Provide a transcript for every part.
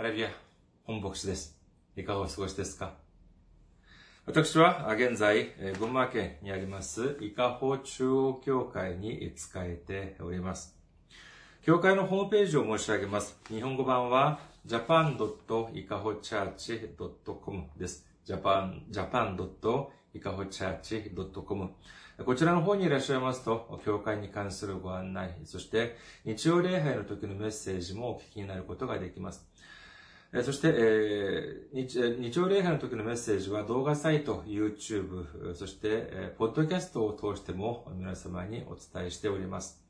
ハレビア、本牧師です。いかがお過ごしですか？私は現在、群馬県にあります、伊香保中央教会に使えております。教会のホームページを申し上げます。日本語版は japan.ikahochurch.com です。japan, japan.ikahochurch.com こちらの方にいらっしゃいますと、教会に関するご案内、そして日曜礼拝の時のメッセージもお聞きになることができます。そして、えー、日日曜礼拝の時のメッセージは動画サイト、YouTube、そして、えー、ポッドキャストを通しても皆様にお伝えしております。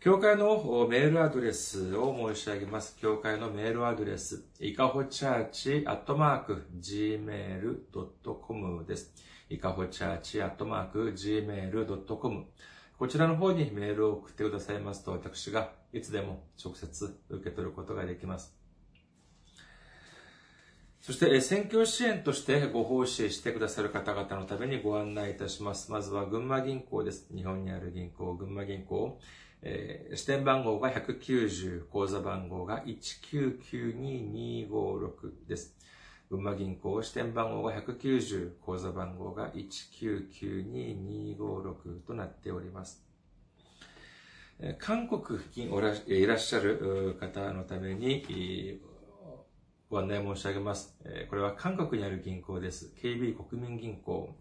教会のメールアドレスを申し上げます。教会のメールアドレス、いかほチャーチアットマーク gmail.com です。いかほチャーチアットマーク gmail.com こちらの方にメールを送ってくださいますと、私がいつでも直接受け取ることができます。そして、選挙支援としてご奉仕してくださる方々のためにご案内いたします。まずは群馬銀行です。日本にある銀行、群馬銀行。えー、支店番号が190、口座番号が1992256です。群馬銀行支店番号が190、口座番号が1992256となっております。韓国にいらっしゃる方のためにご案内申し上げます。これは韓国にある銀行です。KB 国民銀行。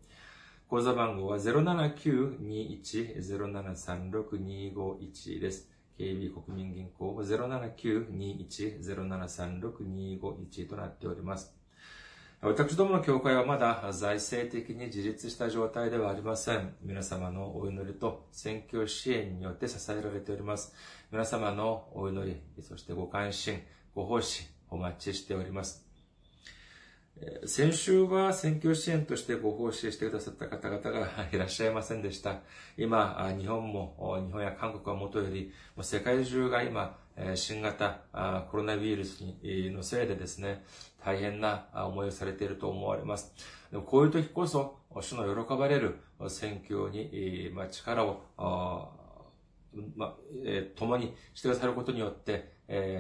口座番号は079-21-0736-251です。KB 国民銀行079-21-0736-251となっております。私どもの教会はまだ財政的に自立した状態ではありません。皆様のお祈りと選挙支援によって支えられております。皆様のお祈り、そしてご関心、ご奉仕、お待ちしております。先週は選挙支援としてご奉仕してくださった方々がいらっしゃいませんでした。今、日本も、日本や韓国はもとより、世界中が今、新型コロナウイルスのせいでですね、大変な思いをされていると思われます。でもこういう時こそ、主の喜ばれる選挙に力を、ま、共にしてくださることによって、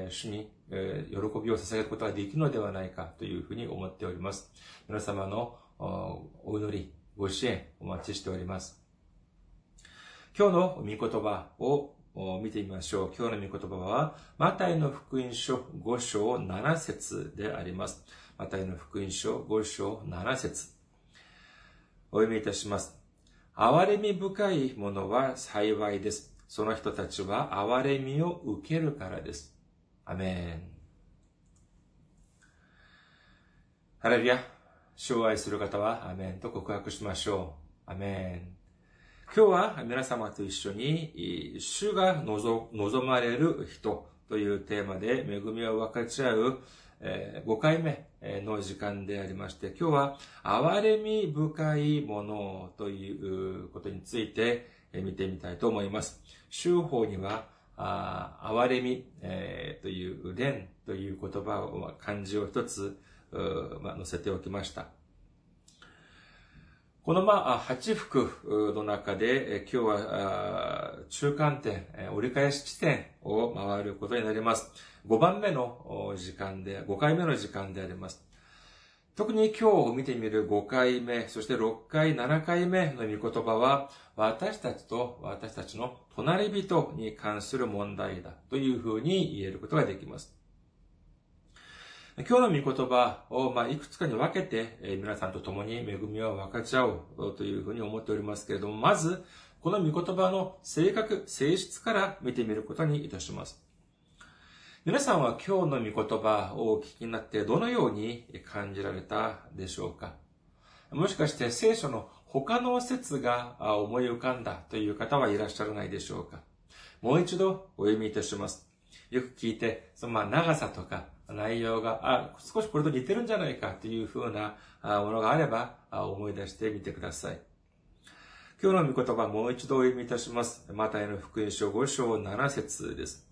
主に、え、喜びを捧げることができるのではないかというふうに思っております。皆様のお祈り、ご支援お待ちしております。今日の御言葉を見てみましょう。今日の御言葉は、マタイの福音書5章7節であります。マタイの福音書5章7節お読みいたします。憐れみ深いものは幸いです。その人たちは憐れみを受けるからです。アメン。ハレルヤ。主を愛する方はアメンと告白しましょう。アメン。今日は皆様と一緒に、主が望まれる人というテーマで恵みを分かち合う5回目の時間でありまして、今日は憐れみ深いものということについて見てみたいと思います。修法には、憐れみ、えー、という、蓮という言葉を、漢字を一つ、まあ、載せておきました。この、まあ、八福の中で、今日は中間点、折り返し地点を回ることになります。5番目の時間で、5回目の時間であります。特に今日を見てみる5回目、そして6回、7回目の御言葉は、私たちと私たちの隣人に関する問題だというふうに言えることができます。今日の御言葉を、ま、いくつかに分けて、え皆さんと共に恵みを分かち合おうというふうに思っておりますけれども、まず、この御言葉の性格、性質から見てみることにいたします。皆さんは今日の御言葉をお聞きになってどのように感じられたでしょうか？もしかして聖書の他の説が思い浮かんだという方はいらっしゃらないでしょうか？もう一度お読みいたします。よく聞いて、そのまあ長さとか内容が、あ、少しこれと似てるんじゃないかというふうなものがあれば思い出してみてください。今日の御言葉もう一度お読みいたします。マタイの福音書5章7節です。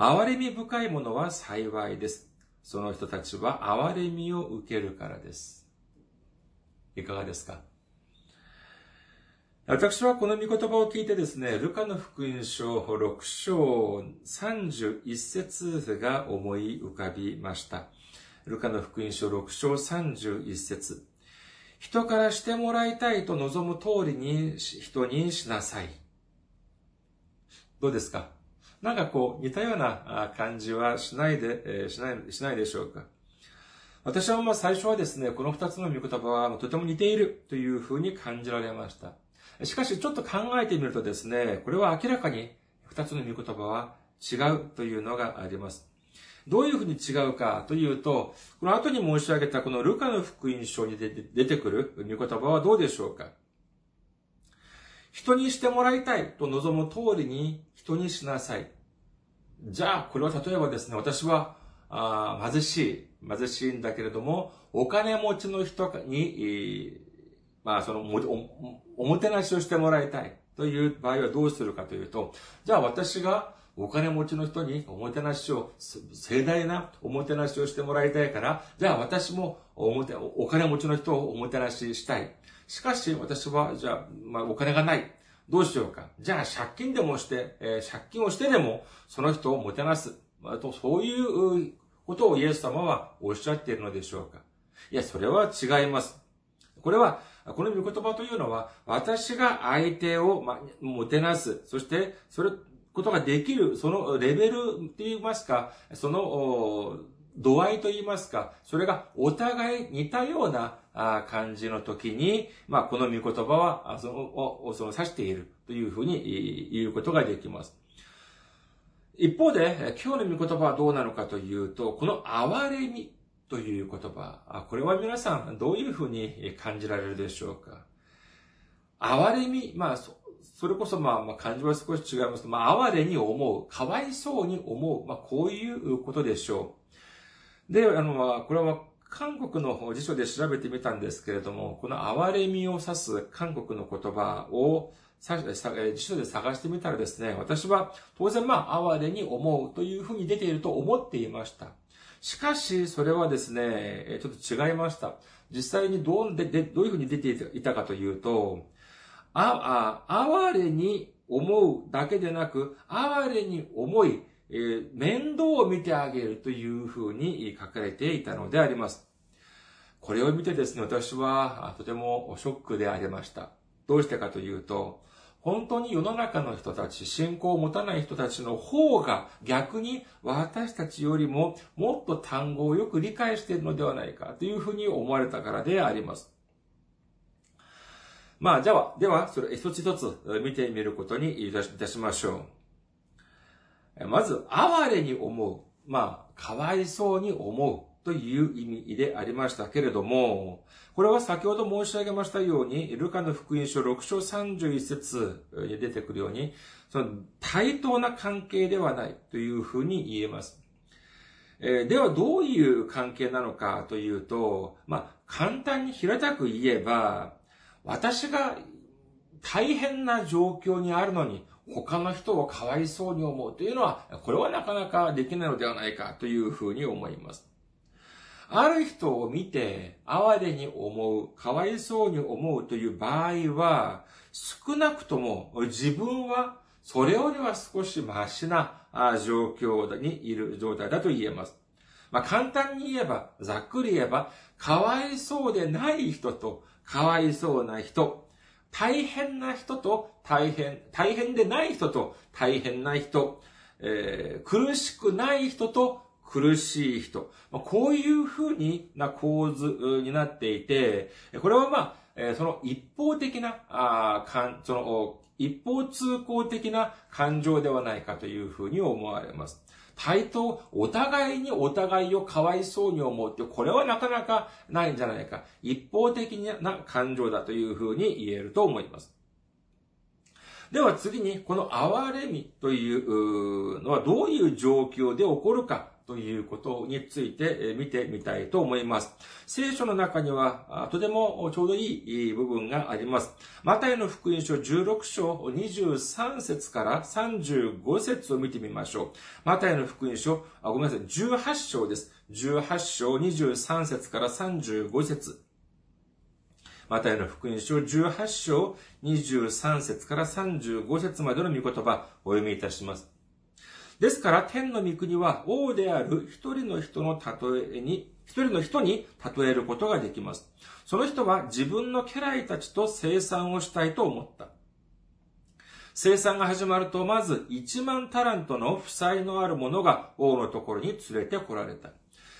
憐れみ深いものは幸いです。その人たちは憐れみを受けるからです。いかがですか？私はこの御言葉を聞いてですね、ルカの福音書6章31節が思い浮かびました。ルカの福音書6章31節人からしてもらいたいと望む通りに人にしなさい。どうですか？なんかこう似たような感じはしないで、しない、しないでしょうか私はまあ最初はですね、この二つの御言葉はとても似ているというふうに感じられました。しかしちょっと考えてみるとですね、これは明らかに二つの御言葉は違うというのがあります。どういうふうに違うかというと、この後に申し上げたこのルカの福音書に出てくる御言葉はどうでしょうか人にしてもらいたいと望む通りに人にしなさい。じゃあ、これは例えばですね、私はあ貧しい、貧しいんだけれども、お金持ちの人に、まあ、そのお、おもてなしをしてもらいたいという場合はどうするかというと、じゃあ私がお金持ちの人におもてなしを、盛大なおもてなしをしてもらいたいから、じゃあ私もおもて、お金持ちの人をおもてなししたい。しかし私は、じゃあ、まあお金がない。どうしようか。じゃあ借金でもして、えー、借金をしてでも、その人をもてなす。あ、とそういうことをイエス様はおっしゃっているのでしょうか。いや、それは違います。これは、この御言葉というのは、私が相手を、ま、もてなす。そして、それ、ことができる、そのレベルって言いますか、その、度合いと言いますか、それがお互い似たような感じの時に、まあ、この御言葉は、その、その指しているというふうに言うことができます。一方で、今日の御言葉はどうなのかというと、この哀れみという言葉、これは皆さんどういうふうに感じられるでしょうか哀れみ、まあ、それこそまあ、まあ、漢字は少し違います、まあ、哀れに思う、かわいそうに思う、まあ、こういうことでしょう。で、あの、これは韓国の辞書で調べてみたんですけれども、この哀れみを指す韓国の言葉を辞書で探してみたらですね、私は当然まあ、哀れに思うというふうに出ていると思っていました。しかし、それはですね、ちょっと違いました。実際にどうででどういうふうに出ていたかというと、あ、あ、哀れに思うだけでなく、哀れに思い、えー、面倒を見てあげるというふうに書かれていたのであります。これを見てですね、私はとてもショックでありました。どうしてかというと、本当に世の中の人たち、信仰を持たない人たちの方が逆に私たちよりももっと単語をよく理解しているのではないかというふうに思われたからであります。まあ、じゃあ、では、それ一つ一つ見てみることにいたしましょう。まず、哀れに思う。まあ、かわいそうに思うという意味でありましたけれども、これは先ほど申し上げましたように、ルカの福音書6章31節に出てくるように、その対等な関係ではないというふうに言えます。え、ではどういう関係なのかというと、まあ、簡単に平たく言えば、私が大変な状況にあるのに、他の人をかわいそうに思うというのは、これはなかなかできないのではないかというふうに思います。ある人を見て、哀れに思う、かわいそうに思うという場合は、少なくとも自分はそれよりは少しマシな状況にいる状態だと言えます。まあ、簡単に言えば、ざっくり言えば、かわいそうでない人とかわいそうな人、大変な人と大変、大変でない人と大変な人、えー、苦しくない人と苦しい人。こういうふうにな構図になっていて、これはまあ、その一方的な、あその一方通行的な感情ではないかというふうに思われます。対等、お互いにお互いをかわいそうに思うって、これはなかなかないんじゃないか。一方的な感情だというふうに言えると思います。では次に、この哀れみというのはどういう状況で起こるかということについて見てみたいと思います。聖書の中にはとてもちょうどいい部分があります。マタイの福音書16章23節から35節を見てみましょう。マタイの福音書、あごめんなさい、18章です。18章23節から35節マタイの福音書18章23節から35節までの御言葉お読みいたします。ですから、天の御国は王である一人の人の例えに、一人の人に例えることができます。その人は自分の家来たちと生産をしたいと思った。生産が始まると、まず1万タラントの負債のある者が王のところに連れてこられた。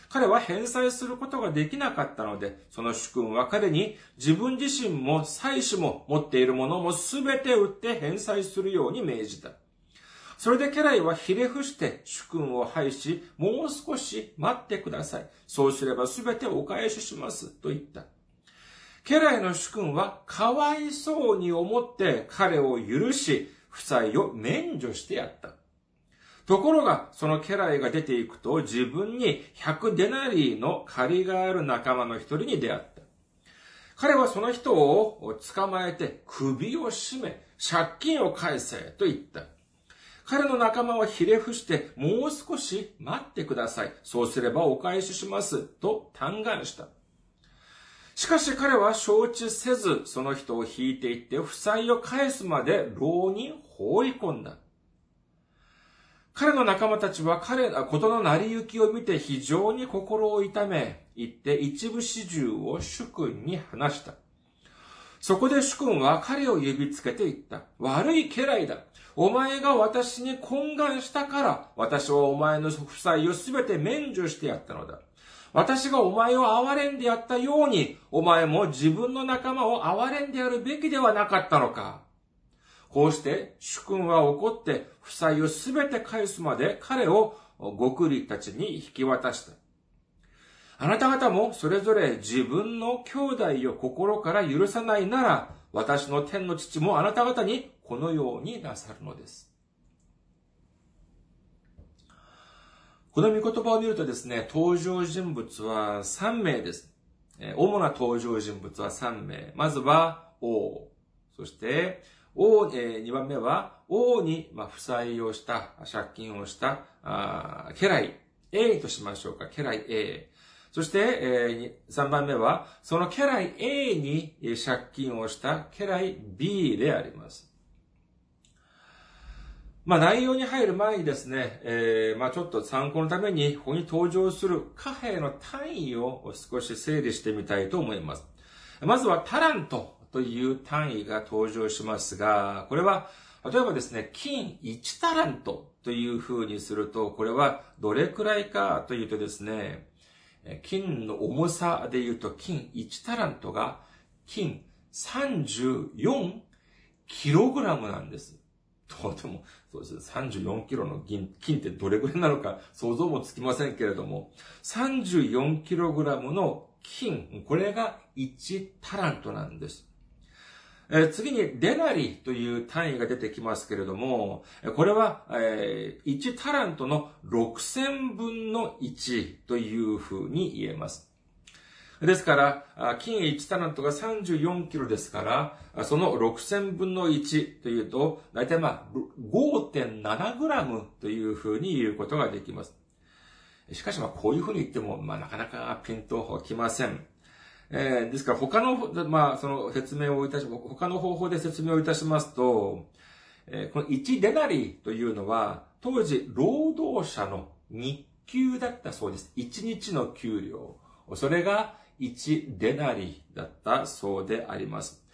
彼は返済することができなかったので、その主君は彼に自分自身も妻子も持っているものも全て売って返済するように命じた。それで家来はひれ伏して主君を拝し、もう少し待ってください。そうすれば全てお返しします。と言った。家来の主君はかわいそうに思って彼を許し、負債を免除してやった。ところが、その家来が出ていくと自分に100デナリーの借りがある仲間の一人に出会った。彼はその人を捕まえて首を絞め、借金を返せと言った。彼の仲間はひれ伏して、もう少し待ってください。そうすればお返しします。と嘆願した。しかし彼は承知せず、その人を引いていって、負債を返すまで牢に放り込んだ。彼の仲間たちは彼、ことの成り行きを見て非常に心を痛め、言って一部始終を主君に話した。そこで主君は彼を指つけて言った。悪い家来だ。お前が私に懇願したから、私はお前の負債をすべて免除してやったのだ。私がお前を憐れんでやったように、お前も自分の仲間を憐れんでやるべきではなかったのか。こうして、主君は怒って、負債をすべて返すまで彼を極利たちに引き渡した。あなた方もそれぞれ自分の兄弟を心から許さないなら、私の天の父もあなた方にこのようになさるのです。この御言葉を見るとですね、登場人物は3名です。主な登場人物は3名。まずは王。そして、王、え、2番目は王に、ま、負債をした、借金をした、あ家来 A としましょうか。家来 A。そして、えー、3番目は、その家来 A に借金をした家来 B であります。まあ内容に入る前にですね、えー、まあちょっと参考のために、ここに登場する貨幣の単位を少し整理してみたいと思います。まずはタラントという単位が登場しますが、これは、例えばですね、金1タラントという風にすると、これはどれくらいかというとですね、金の重さで言うと、金1タラントが金34キログラムなんです。とても、そうです。34キロの銀、金ってどれぐらいなのか想像もつきませんけれども、34キログラムの金、これが1タラントなんです。え次に、デナリという単位が出てきますけれども、これは、え1タラントの6000分の1というふうに言えます。ですから、金1タラントが34キロですから、その6000分の1というと、だいたいまあ、5.7グラムというふうに言うことができます。しかしまあ、こういうふうに言っても、まあ、なかなかピンときません。えー、ですから他の、まあ、その説明をいたし、他の方法で説明をいたしますと、えー、この1デナリというのは、当時、労働者の日給だったそうです。1日の給料。それが1デナリだったそうであります。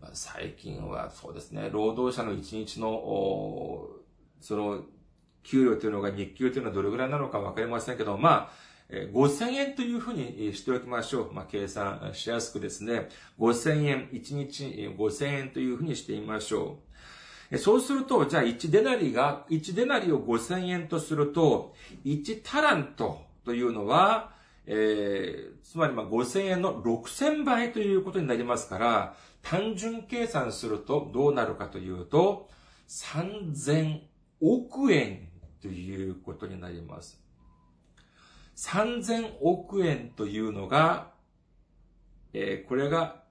まあ、最近はそうですね、労働者の1日の、その、給料というのが日給というのはどれぐらいなのかわかりませんけど、まあ、5000円というふうにしておきましょう。まあ、計算しやすくですね。5000円、1日5000円というふうにしてみましょう。そうすると、じゃあ1デナリが、1デナリを5000円とすると、1タラントというのは、えー、つまりまあ5000円の6000倍ということになりますから、単純計算するとどうなるかというと、3000億円ということになります。3000億円というのが、えー、これが、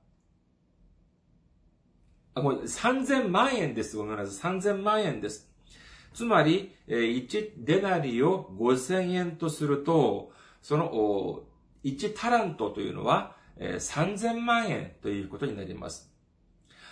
あ、ごめん、3000万円です。ごめんなさい。3000万円です。つまり、1デナリを5000円とすると、その1タラントというのは、3000万円ということになります。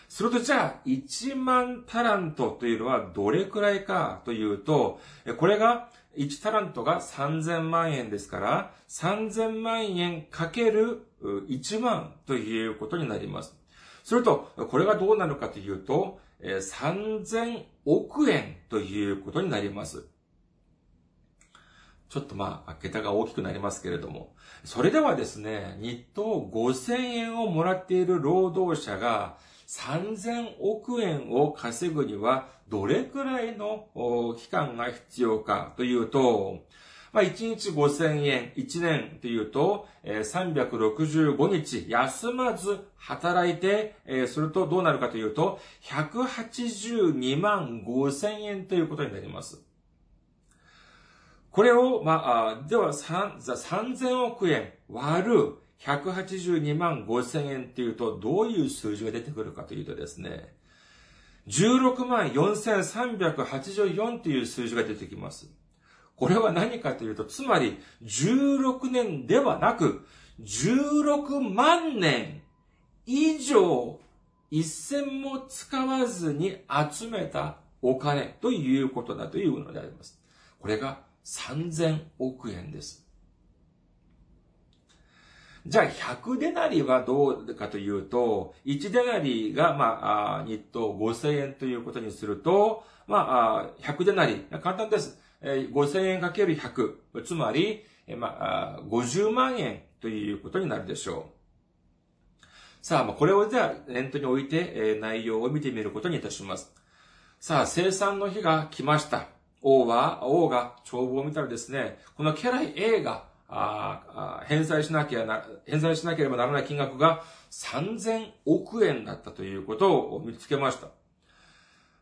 するとじゃあ、1万タラントというのはどれくらいかというと、これが1タラントが3000万円ですから、3000万円かける1万ということになります。すると、これがどうなるかというと、3000億円ということになります。ちょっとまあ、桁が大きくなりますけれども。それではですね、日当5000円をもらっている労働者が3000億円を稼ぐにはどれくらいの期間が必要かというと、まあ、1日5000円、1年というと、365日休まず働いて、するとどうなるかというと、182万5000円ということになります。これを、まあ、では3000億円割る182万5000円っていうと、どういう数字が出てくるかというとですね、16万4384という数字が出てきます。これは何かというと、つまり16年ではなく、16万年以上一銭も使わずに集めたお金ということだというのであります。これが3000億円です。じゃあ、100デナリはどうかというと、1デナリが、まあ、日当5000円ということにすると、まあ、100デナリ、簡単です。5000円かける100、つまり、まあ、50万円ということになるでしょう。さあ、これをじゃあ、念頭に置いて、内容を見てみることにいたします。さあ、生産の日が来ました。王は、王が帳簿を見たらですね、この家来 A が、ああ返済しなきゃな、返済しなければならない金額が3000億円だったということを見つけました。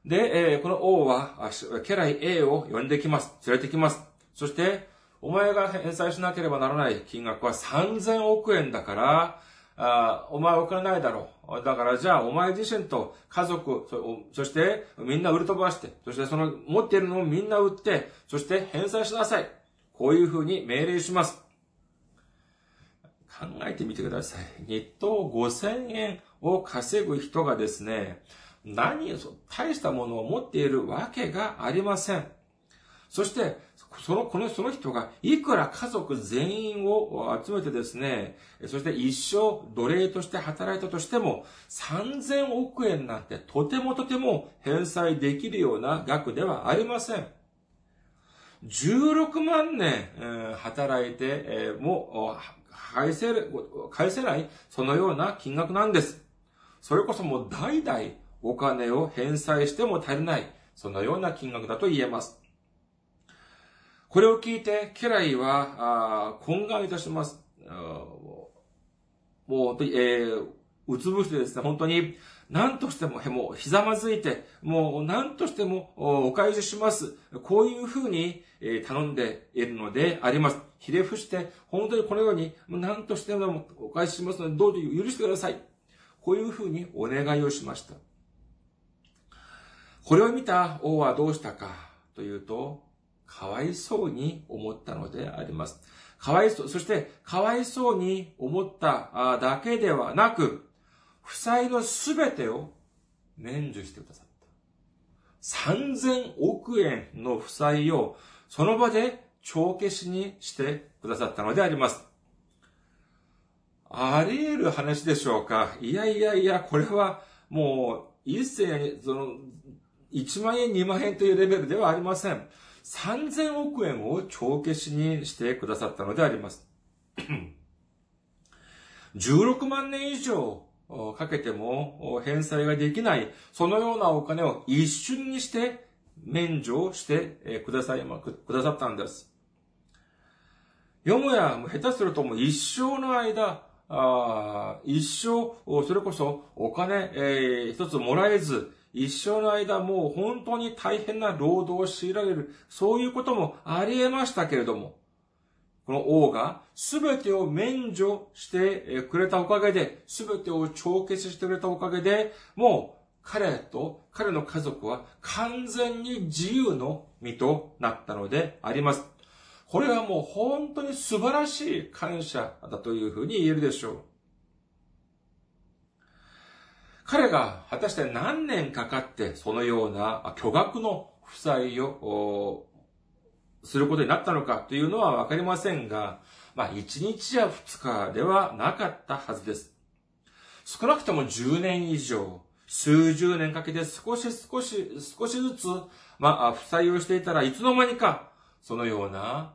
で、えー、この王は、家来 A を呼んできます。連れてきます。そして、お前が返済しなければならない金額は3000億円だから、あお前お金ないだろう。だからじゃあお前自身と家族、そしてみんな売り飛ばして、そしてその持っているのをみんな売って、そして返済しなさい。こういうふうに命令します。考えてみてください。日当5000円を稼ぐ人がですね、何、大したものを持っているわけがありません。そして、その、この、その人が、いくら家族全員を集めてですね、そして一生奴隷として働いたとしても、3000億円なんてとてもとても返済できるような額ではありません。16万年、働いて、も返せる、返せない、そのような金額なんです。それこそもう代々お金を返済しても足りない、そのような金額だと言えます。これを聞いて、家来は、懇願いたします。もう、えー、うつぶしてですね、本当に、何としても、もう、ひざまずいて、もう、何としても、お返しします。こういうふうに、え頼んでいるのであります。ひれ伏して、本当にこのように、何としてもお返ししますので、どうぞ許してください。こういうふうにお願いをしました。これを見た王はどうしたかというと、かわいそうに思ったのであります。かわいそう、そしてかわいそうに思っただけではなく、負債のすべてを免除してくださった。3000億円の負債をその場で帳消しにしてくださったのであります。あり得る話でしょうかいやいやいや、これはもう一斉に、その、1万円、2万円というレベルではありません。3000億円を帳消しにしてくださったのであります。16万年以上かけても返済ができない、そのようなお金を一瞬にして免除をしてください、くださったんです。よもや、下手するとも一生の間、あ一生、それこそお金、えー、一つもらえず、一生の間もう本当に大変な労働を強いられる、そういうこともあり得ましたけれども、この王が全てを免除してくれたおかげで、全てを帳消ししてくれたおかげで、もう彼と彼の家族は完全に自由の身となったのであります。これはもう本当に素晴らしい感謝だというふうに言えるでしょう。彼が果たして何年かかってそのような巨額の負債をすることになったのかというのはわかりませんが、まあ1日や2日ではなかったはずです。少なくとも10年以上、数十年かけて少し少し、少しずつ、まあ、負債をしていたらいつの間にか、そのような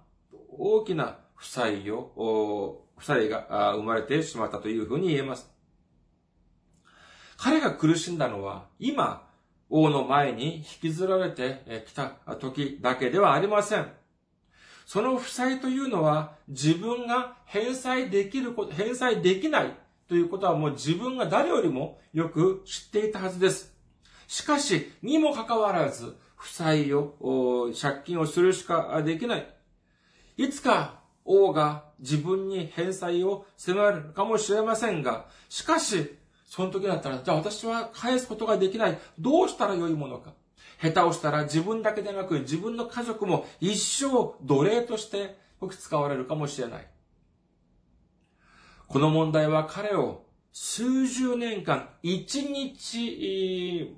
大きな負債を、負債が生まれてしまったというふうに言えます。彼が苦しんだのは、今、王の前に引きずられてきた時だけではありません。その負債というのは自分が返済できること、返済できないということはもう自分が誰よりもよく知っていたはずです。しかし、にもかかわらず、負債を、借金をするしかできない。いつか王が自分に返済を迫るかもしれませんが、しかし、その時だったら、じゃあ私は返すことができない。どうしたらよいものか。下手をしたら自分だけでなく自分の家族も一生奴隷として使われるかもしれない。この問題は彼を数十年間、一日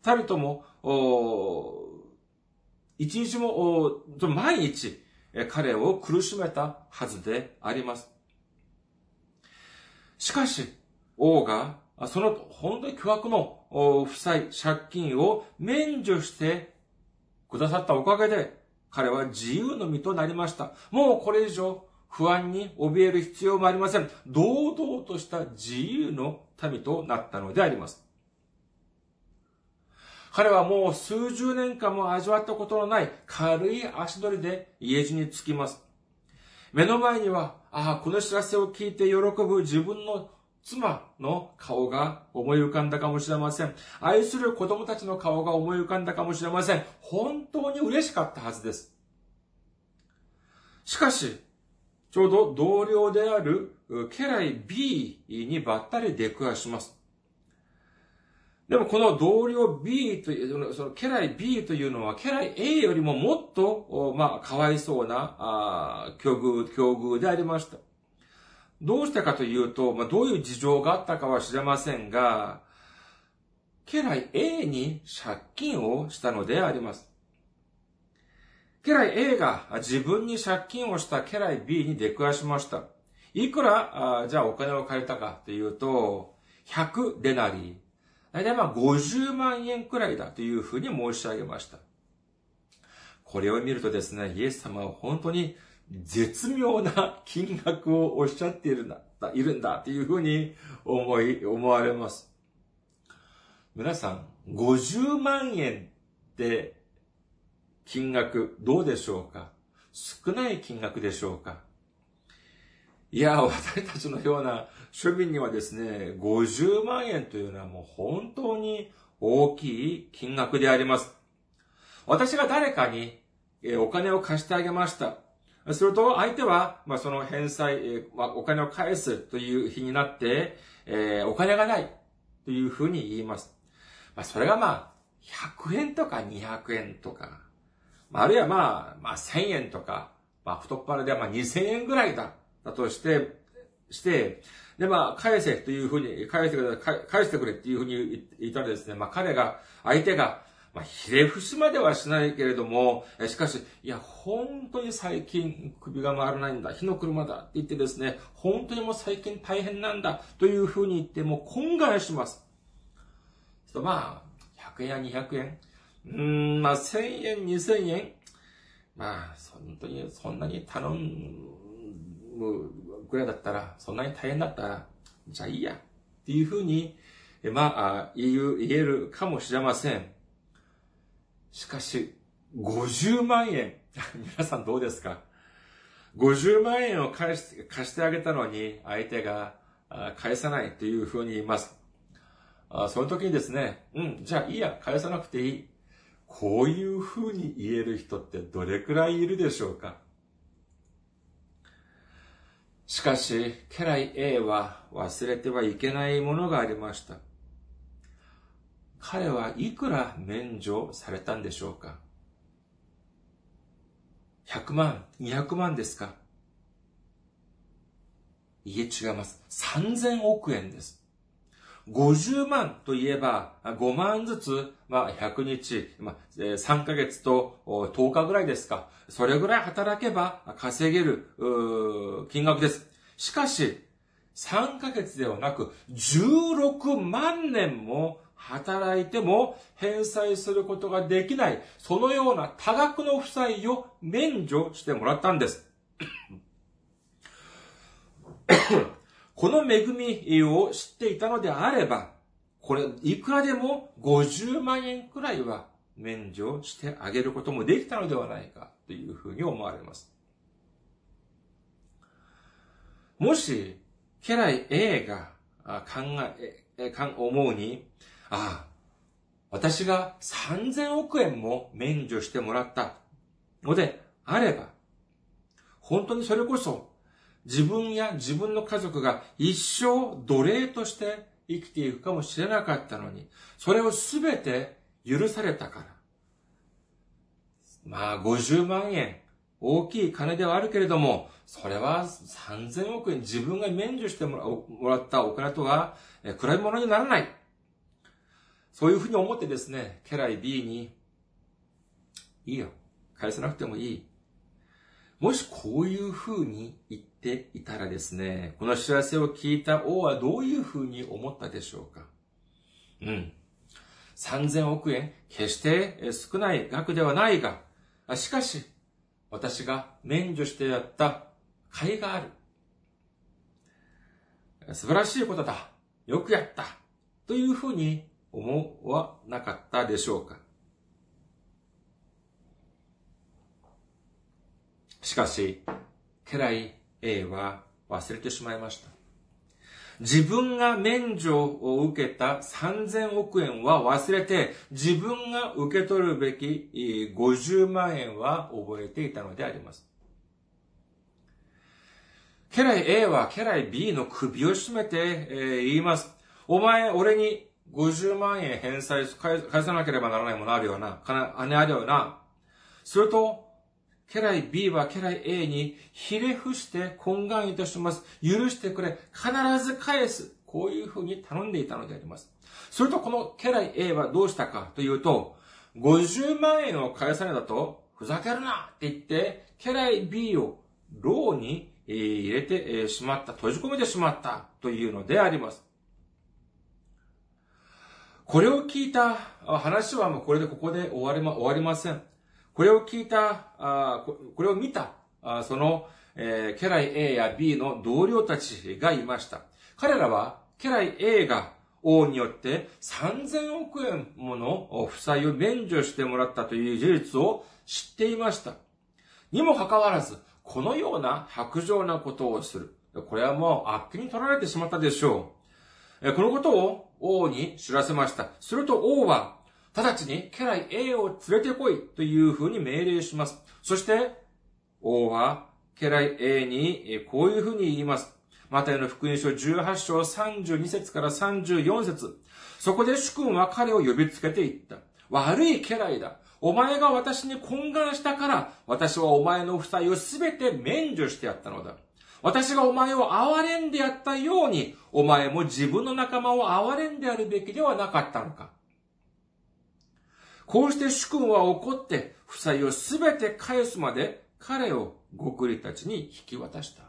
たりとも、一日も、毎日、彼を苦しめたはずであります。しかし、王が、その本当に巨額の負債、借金を免除してくださったおかげで、彼は自由の身となりました。もうこれ以上不安に怯える必要もありません。堂々とした自由の民となったのであります。彼はもう数十年間も味わったことのない軽い足取りで家路に着きます。目の前には、ああ、この知らせを聞いて喜ぶ自分の妻の顔が思い浮かんだかもしれません。愛する子供たちの顔が思い浮かんだかもしれません。本当に嬉しかったはずです。しかし、ちょうど同僚である家来 B にばったり出くわします。でもこの同僚 B という、その家来 B というのは家来 A よりももっと、まあ、かわいそうな、あ境遇、境遇でありました。どうしてかというと、まあ、どういう事情があったかは知れませんが、家来 A に借金をしたのであります。家来 A が自分に借金をした家来 B に出くわしました。いくら、あじゃあお金を借りたかというと、100デナリー。大体まあ50万円くらいだというふうに申し上げました。これを見るとですね、イエス様は本当に絶妙な金額をおっしゃっているんだ、いるんだというふうに思い、思われます。皆さん、50万円って金額どうでしょうか？少ない金額でしょうか？いや、私たちのような庶民にはですね、50万円というのはもう本当に大きい金額であります。私が誰かにお金を貸してあげました。すると、相手は、まあ、その返済、まあ、お金を返すという日になって、えー、お金がないというふうに言います。まあ、それがまあ、100円とか200円とか、あるいはまあ、まあ、1000円とか、まあ、太っ腹でまあ2000円ぐらいだ、だとして、して、で、まあ、返せというふうに、返してくれ、返してくれっていうふうに言ったらですね、まあ、彼が、相手が、まあ、ひれ伏しまではしないけれども、しかし、いや、本当に最近首が回らないんだ。火の車だって言ってですね、本当にもう最近大変なんだというふうに言っても懇願します。まあ、100円や200円。うん、まあ、1000円、2000円。まあ、本当にそんなに頼むぐらいだったら、そんなに大変だったら、じゃあいいや。っていうふうに、まあ、言えるかもしれません。しかし、50万円。皆さんどうですか ?50 万円を返し、貸してあげたのに、相手が返さないというふうに言います。その時にですね、うん、じゃあいいや、返さなくていい。こういうふうに言える人ってどれくらいいるでしょうか？しかし、家来 A は忘れてはいけないものがありました。彼はいくら免除されたんでしょうか ?100 万、200万ですか？いえ、違います。3000億円です。50万といえば、5万ずつ、まあ、100日、まあ、3ヶ月と10日ぐらいですか。それぐらい働けば稼げる、金額です。しかし、3ヶ月ではなく、16万年も働いても返済することができない、そのような多額の負債を免除してもらったんです。この恵みを知っていたのであれば、これ、いくらでも50万円くらいは免除してあげることもできたのではないかというふうに思われます。もし、家来 A が考え、思うに、ああ、私が3000億円も免除してもらったのであれば、本当にそれこそ自分や自分の家族が一生奴隷として生きていくかもしれなかったのに、それをすべて許されたから。まあ、50万円、大きい金ではあるけれども、それは3000億円自分が免除してもらったお金とは、暗いものにならない。そういうふうに思ってですね、家来 B に、いいよ。返さなくてもいい。もしこういうふうに言っていたらですね、この知らせを聞いた王はどういうふうに思ったでしょうか？うん。3000億円、決して少ない額ではないが、しかし、私が免除してやった甲斐がある。素晴らしいことだ。よくやった。というふうに思わなかったでしょうか？しかし、家来 A は忘れてしまいました。自分が免除を受けた3000億円は忘れて、自分が受け取るべき50万円は覚えていたのであります。家来 A は家来 B の首を絞めて、言います。お前、俺に50万円返済返さなければならないものあるよな。金あるよな。すると、家来 B は家来 A にひれ伏して懇願いたします。許してくれ。必ず返す。こういうふうに頼んでいたのであります。するとこの家来 A はどうしたかというと、50万円を返されたと、ふざけるなって言って、家来 B を牢に入れてしまった、閉じ込めてしまったというのであります。これを聞いた話はもうこれでここで終わりま、終わりません。これを聞いた、これを見た、その、え、家来 A や B の同僚たちがいました。彼らは、家来 A が王によって3000億円もの負債を免除してもらったという事実を知っていました。にもかかわらず、このような白状なことをする。これはもうあっけに取られてしまったでしょう。このことを王に知らせました。すると王は、直ちに家来 A を連れてこいというふうに命令します。そして、王は家来 A にこういうふうに言います。マタイの福音書18章32節から34節そこで主君は彼を呼びつけていった。悪い家来だ。お前が私に懇願したから、私はお前の負債をすべて免除してやったのだ。私がお前を憐れんでやったように、お前も自分の仲間を憐れんでやるべきではなかったのか。こうして主君は怒って、負債をすべて返すまで、彼を極利たちに引き渡した。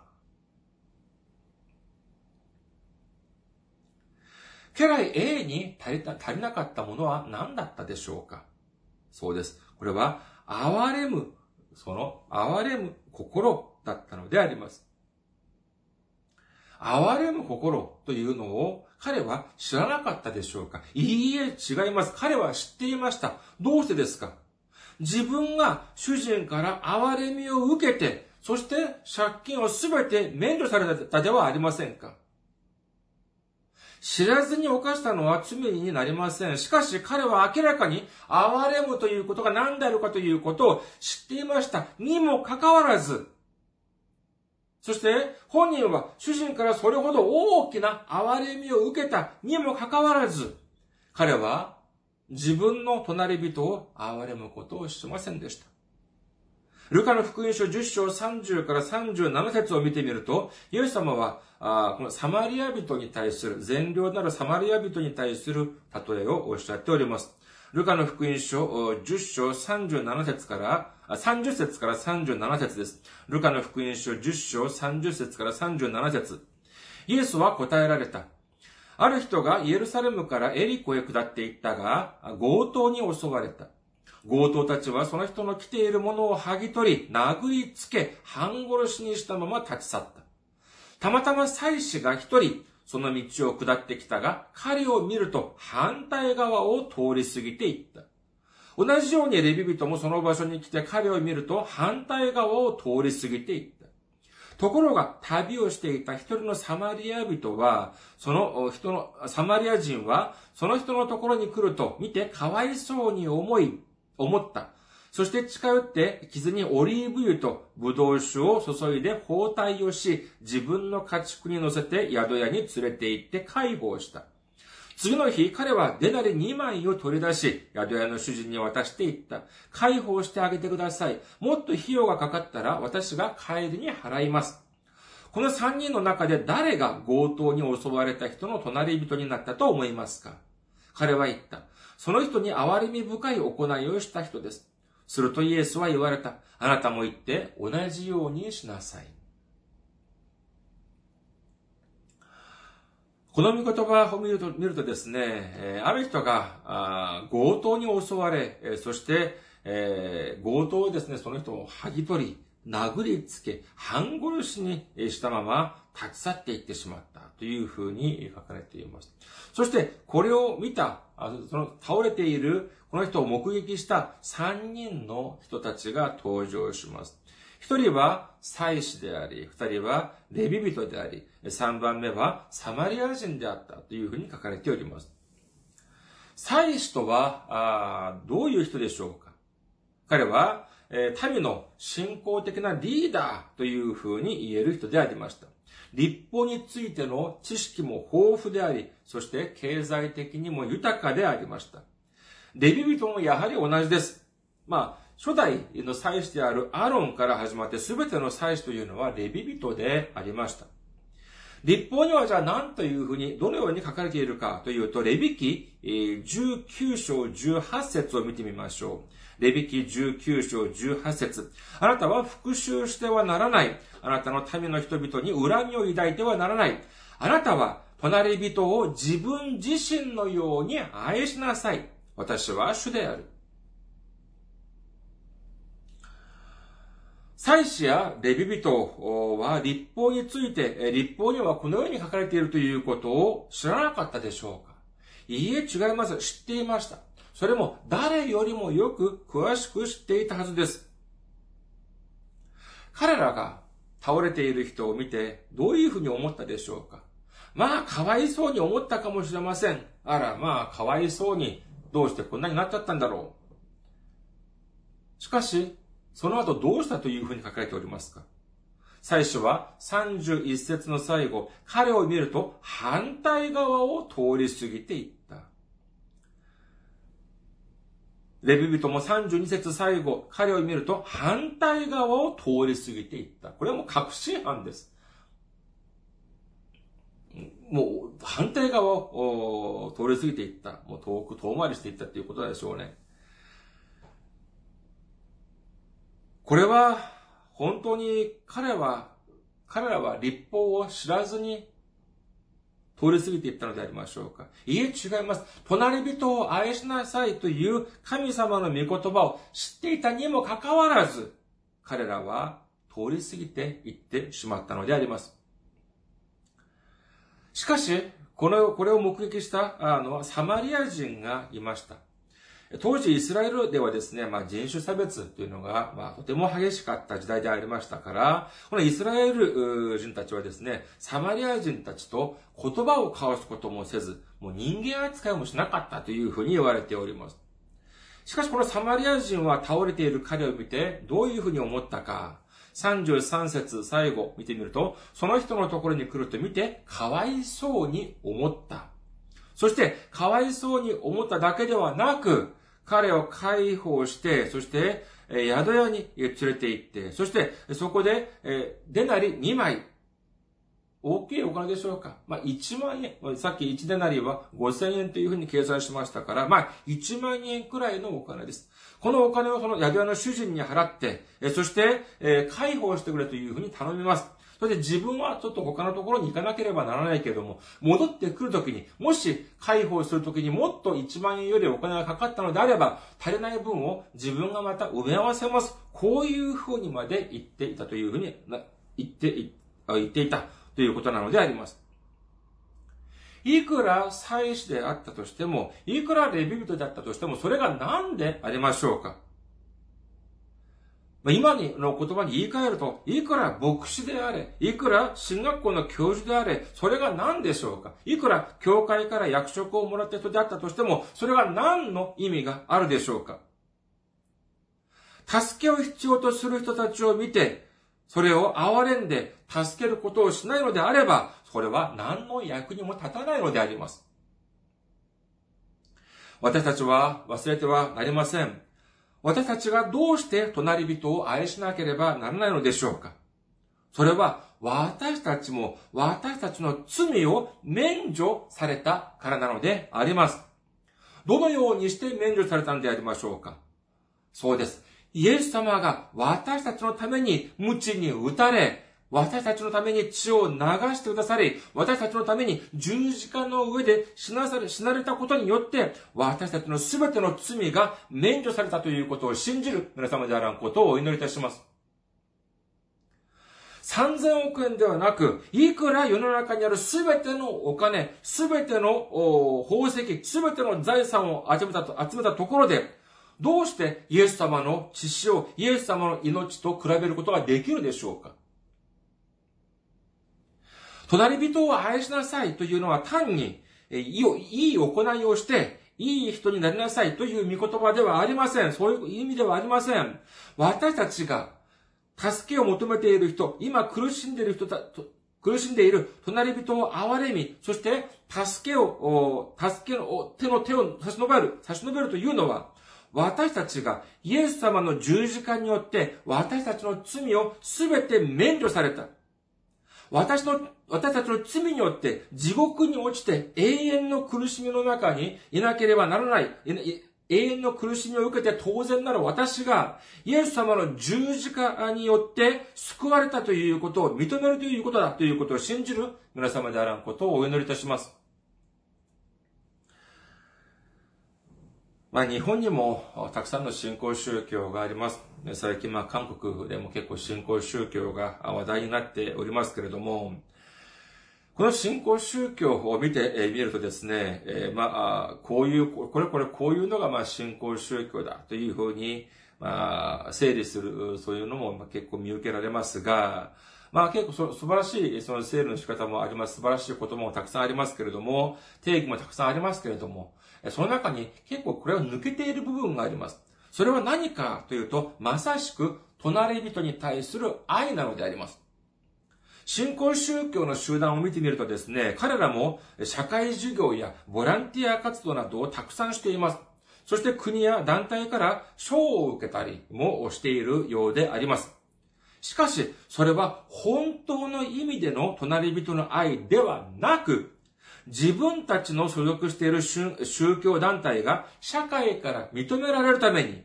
家来 A に足りた、足りなかったものは何だったでしょうか？そうです。これは、憐れむ、その、憐れむ心だったのであります。哀れむ心というのを彼は知らなかったでしょうか？いいえ、違います。彼は知っていました。どうしてですか？自分が主人から憐れみを受けて、そして借金をすべて免除されたではありませんか？知らずに犯したのは罪になりません。しかし彼は明らかに憐れむということが何であるかということを知っていました。にもかかわらず、そして、本人は主人からそれほど大きな憐れみを受けたにもかかわらず、彼は自分の隣人を憐れむことをしませんでした。ルカの福音書10章30から37節を見てみると、イエス様は、あこのサマリア人に対する、善良なるサマリア人に対する例えをおっしゃっております。ルカの福音書10章37節から、30節から37節です。ルカの福音書10章30節から37節イエスは答えられた。ある人がイエルサレムからエリコへ下っていったが、強盗に襲われた。強盗たちはその人の着ているものを剥ぎ取り、殴りつけ、半殺しにしたまま立ち去った。たまたま祭司が一人、その道を下ってきたが、彼を見ると反対側を通り過ぎていった。同じようにレビ人もその場所に来て彼を見ると反対側を通り過ぎていった。ところが、旅をしていた一人のサマリア人は、その人の、サマリア人は、その人のところに来ると見てかわいそうに思い、思った。そして近寄って傷にオリーブ油とブドウ酒を注いで包帯をし、自分の家畜に乗せて宿屋に連れて行って解放した。次の日、彼はデナリ2枚を取り出し、宿屋の主人に渡していった。解放してあげてください。もっと費用がかかったら私が帰りに払います。この3人の中で誰が強盗に襲われた人の隣人になったと思いますか彼は言った。その人に憐れみ深い行いをした人です。するとイエスは言われた。あなたも言って同じようにしなさい。この見言葉を見ると見るとですね、ある人が強盗に襲われ、そして、え強盗をですね、その人を剥ぎ取り、殴りつけ、半殺しにしたまま立ち去っていってしまったというふうに書かれています。そして、これを見た、その倒れているこの人を目撃した3人の人たちが登場します。一人は祭司であり、二人はレビ人であり、三番目はサマリア人であったというふうに書かれております。祭司とは、どういう人でしょうか彼は、え民の信仰的なリーダーというふうに言える人でありました。立法についての知識も豊富であり、そして経済的にも豊かでありました。レビ人もやはり同じです。まあ、初代の祭司であるアロンから始まって全ての祭司というのはレビ人でありました。立法にはじゃあ何というふうに、どのように書かれているかというと、レビ記19章18節を見てみましょう。レビ記19章18節あなたは復讐してはならない。あなたの民の人々に恨みを抱いてはならない。あなたは隣人を自分自身のように愛しなさい。私は主である。祭司やレビ人は立法について、立法にはこのように書かれているということを知らなかったでしょうかいいえ、違います。知っていました。それも誰よりもよく詳しく知っていたはずです。彼らが倒れている人を見てどういうふうに思ったでしょうかまあ、かわいそうに思ったかもしれません。あら、まあ、かわいそうに、どうしてこんなになっちゃったんだろう。しかし、その後どうしたというふうに書かれておりますか最初は31節の最後、彼を見ると反対側を通り過ぎていった。レビ人も32節最後、彼を見ると反対側を通り過ぎていった。これはもう確信犯です。もう反対側を通り過ぎていった。もう遠く遠回りしていったっていうことでしょうね。これは、本当に彼は、彼らは立法を知らずに通り過ぎていったのでありましょうかいえ、違います。隣人を愛しなさいという神様の御言葉を知っていたにもかかわらず、彼らは通り過ぎていってしまったのであります。しかし、この、これを目撃したあのサマリア人がいました。当時イスラエルではですね、まあ人種差別というのが、まあとても激しかった時代でありましたから、このイスラエル人たちはですね、サマリア人たちと言葉を交わすこともせず、もう人間扱いもしなかったというふうに言われております。しかしこのサマリア人は倒れている彼を見て、どういうふうに思ったか、33節最後見てみると、その人のところに来ると見て、かわいそうに思った。そして、かわいそうに思っただけではなく、彼を解放して、そして、宿屋に連れて行って、そしてそこで、えデナリ2枚、大きいお金でしょうかまあ、1万円。さっき1デナリは5000円というふうに計算しましたから、まあ、1万円くらいのお金です。このお金をその宿屋の主人に払って、そして、え解放してくれというふうに頼みます。それで自分はちょっと他のところに行かなければならないけれども、戻ってくるときに、もし解放するときにもっと1万円よりお金がかかったのであれば、足りない分を自分がまた埋め合わせます。こういうふうにまで言っていたというふうに、言って、言っていたということなのであります。いくら祭司であったとしても、いくらレビ人であったとしても、それが何でありましょうか？今の言葉に言い換えると、いくら牧師であれ、いくら進学校の教授であれ、それが何でしょうか？いくら教会から役職をもらった人であったとしても、それが何の意味があるでしょうか？助けを必要とする人たちを見て、それを憐れんで助けることをしないのであれば、それは何の役にも立たないのであります。私たちは忘れてはなりません。私たちがどうして隣人を愛しなければならないのでしょうかそれは私たちも私たちの罪を免除されたからなのであります。どのようにして免除されたのでありましょうかそうです。イエス様が私たちのために無知に打たれ、私たちのために血を流してくださり、私たちのために十字架の上で死なされ、死なれたことによって、私たちのすべての罪が免除されたということを信じる皆様であらんことをお祈りいたします。3000億円ではなく、いくら世の中にあるすべてのお金、すべての宝石、すべての財産を集めたと、集めたところで、どうしてイエス様の血潮、をイエス様の命と比べることができるでしょうか？隣人を愛しなさいというのは単に、いい行いをして、いい人になりなさいという見言葉ではありません。そういう意味ではありません。私たちが助けを求めている人、今苦しんでいる人た、苦しんでいる隣人を憐れみ、そして助けを、助けの手の手を差し伸べる、差し伸べるというのは、私たちがイエス様の十字架によって私たちの罪をすべて免除された。私の、私たちの罪によって地獄に落ちて永遠の苦しみの中にいなければならない。永遠の苦しみを受けて当然なら私がイエス様の十字架によって救われたということを認めるということだということを信じる皆様であらんことをお祈りいたします。まあ日本にもたくさんの信仰宗教があります。最近まあ韓国でも結構信仰宗教が話題になっておりますけれども、この信仰宗教を見てみるとですね、えー、まあ、こういう、これこれこういうのがまあ信仰宗教だというふうに、まあ、整理する、そういうのも結構見受けられますが、まあ結構素晴らしいその整理の仕方もあります。素晴らしい言葉もたくさんありますけれども、定義もたくさんありますけれども、その中に結構これを抜けている部分があります。それは何かというと、まさしく隣人に対する愛なのであります。新興宗教の集団を見てみるとですね、彼らも社会授業やボランティア活動などをたくさんしています。そして国や団体から賞を受けたりもしているようであります。しかし、それは本当の意味での隣人の愛ではなく、自分たちの所属している宗教団体が社会から認められるために、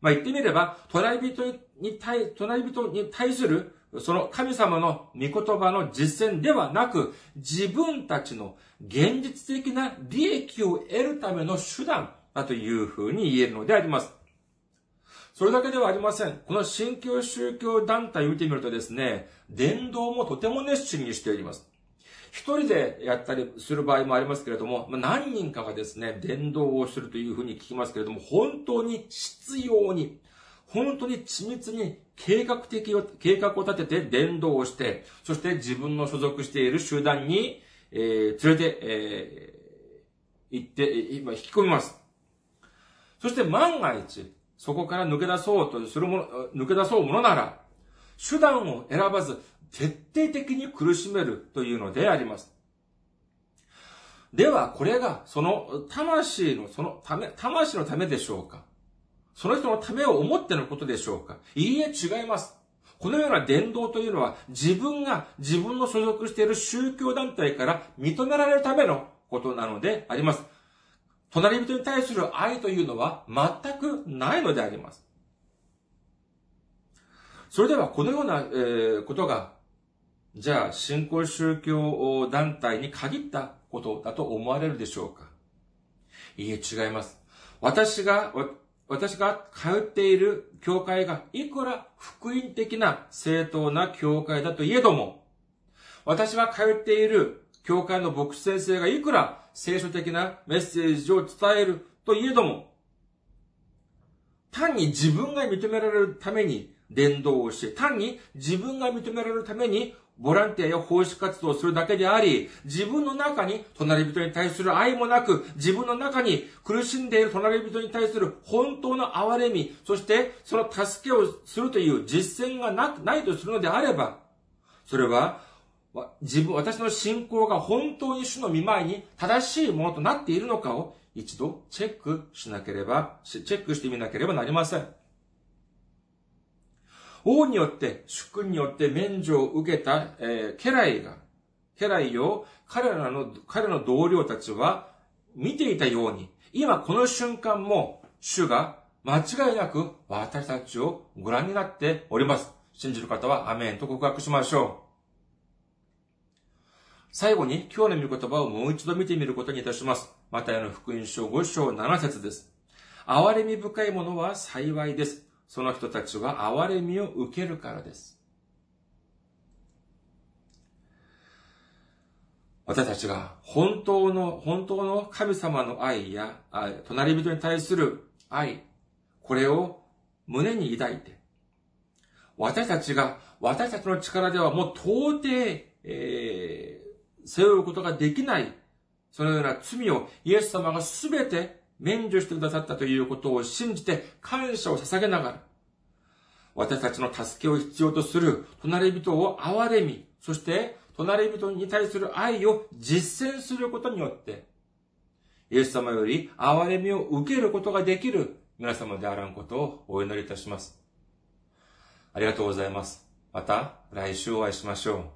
まあ、言ってみれば、隣人に対、隣人に対する、その神様の御言葉の実践ではなく、自分たちの現実的な利益を得るための手段だというふうに言えるのであります。それだけではありません。この新教宗教団体を見てみるとですね、伝道もとても熱心にしております。一人でやったりする場合もありますけれども、ま何人かがですね、伝道をするというふうに聞きますけれども、本当に必要に、本当に緻密に計画的を、計画を立てて伝道をして、そして自分の所属している集団に、えー、連れて、えー、行って、今引き込みます。そして万が一、そこから抜け出そうとするもの、抜け出そうものなら、手段を選ばず、徹底的に苦しめるというのであります。では、これが、その魂の、そのため、魂のためでしょうか？その人のためを思ってのことでしょうか？いいえ、違います。このような伝道というのは自分が自分の所属している宗教団体から認められるためのことなのであります。隣人に対する愛というのは全くないのであります。それではこのような、えー、ことが、じゃあ信仰宗教団体に限ったことだと思われるでしょうか？いいえ、違います。私が、私が通っている教会がいくら福音的な正当な教会だといえども、私が通っている教会の牧師先生がいくら聖書的なメッセージを伝えるといえども、単に自分が認められるために伝道をして、単に自分が認められるためにボランティアや奉仕活動をするだけであり、自分の中に隣人に対する愛もなく、自分の中に苦しんでいる隣人に対する本当の憐れみ、そしてその助けをするという実践がなないとするのであれば、それは、自分、私の信仰が本当に主の見舞いに正しいものとなっているのかを一度チェックしなければ、チェックしてみなければなりません。王によって、主君によって免除を受けた、えー、家来が、家来を彼らの、彼の同僚たちは見ていたように、今この瞬間も主が間違いなく私たちをご覧になっております。信じる方はアメンと告白しましょう。最後に今日の御言葉をもう一度見てみることにいたします。マタイの福音書5章7節です。憐れみ深いものは幸いです。その人たちは憐れみを受けるからです。私たちが本当の、本当の神様の愛や、隣人に対する愛、これを胸に抱いて、私たちが、私たちの力ではもう到底、えー、背負うことができない、そのような罪をイエス様がすべて免除してくださったということを信じて感謝を捧げながら、私たちの助けを必要とする隣人を憐れみ、そして隣人に対する愛を実践することによって、イエス様より憐れみを受けることができる皆様であらんことをお祈りいたします。ありがとうございます。また来週お会いしましょう。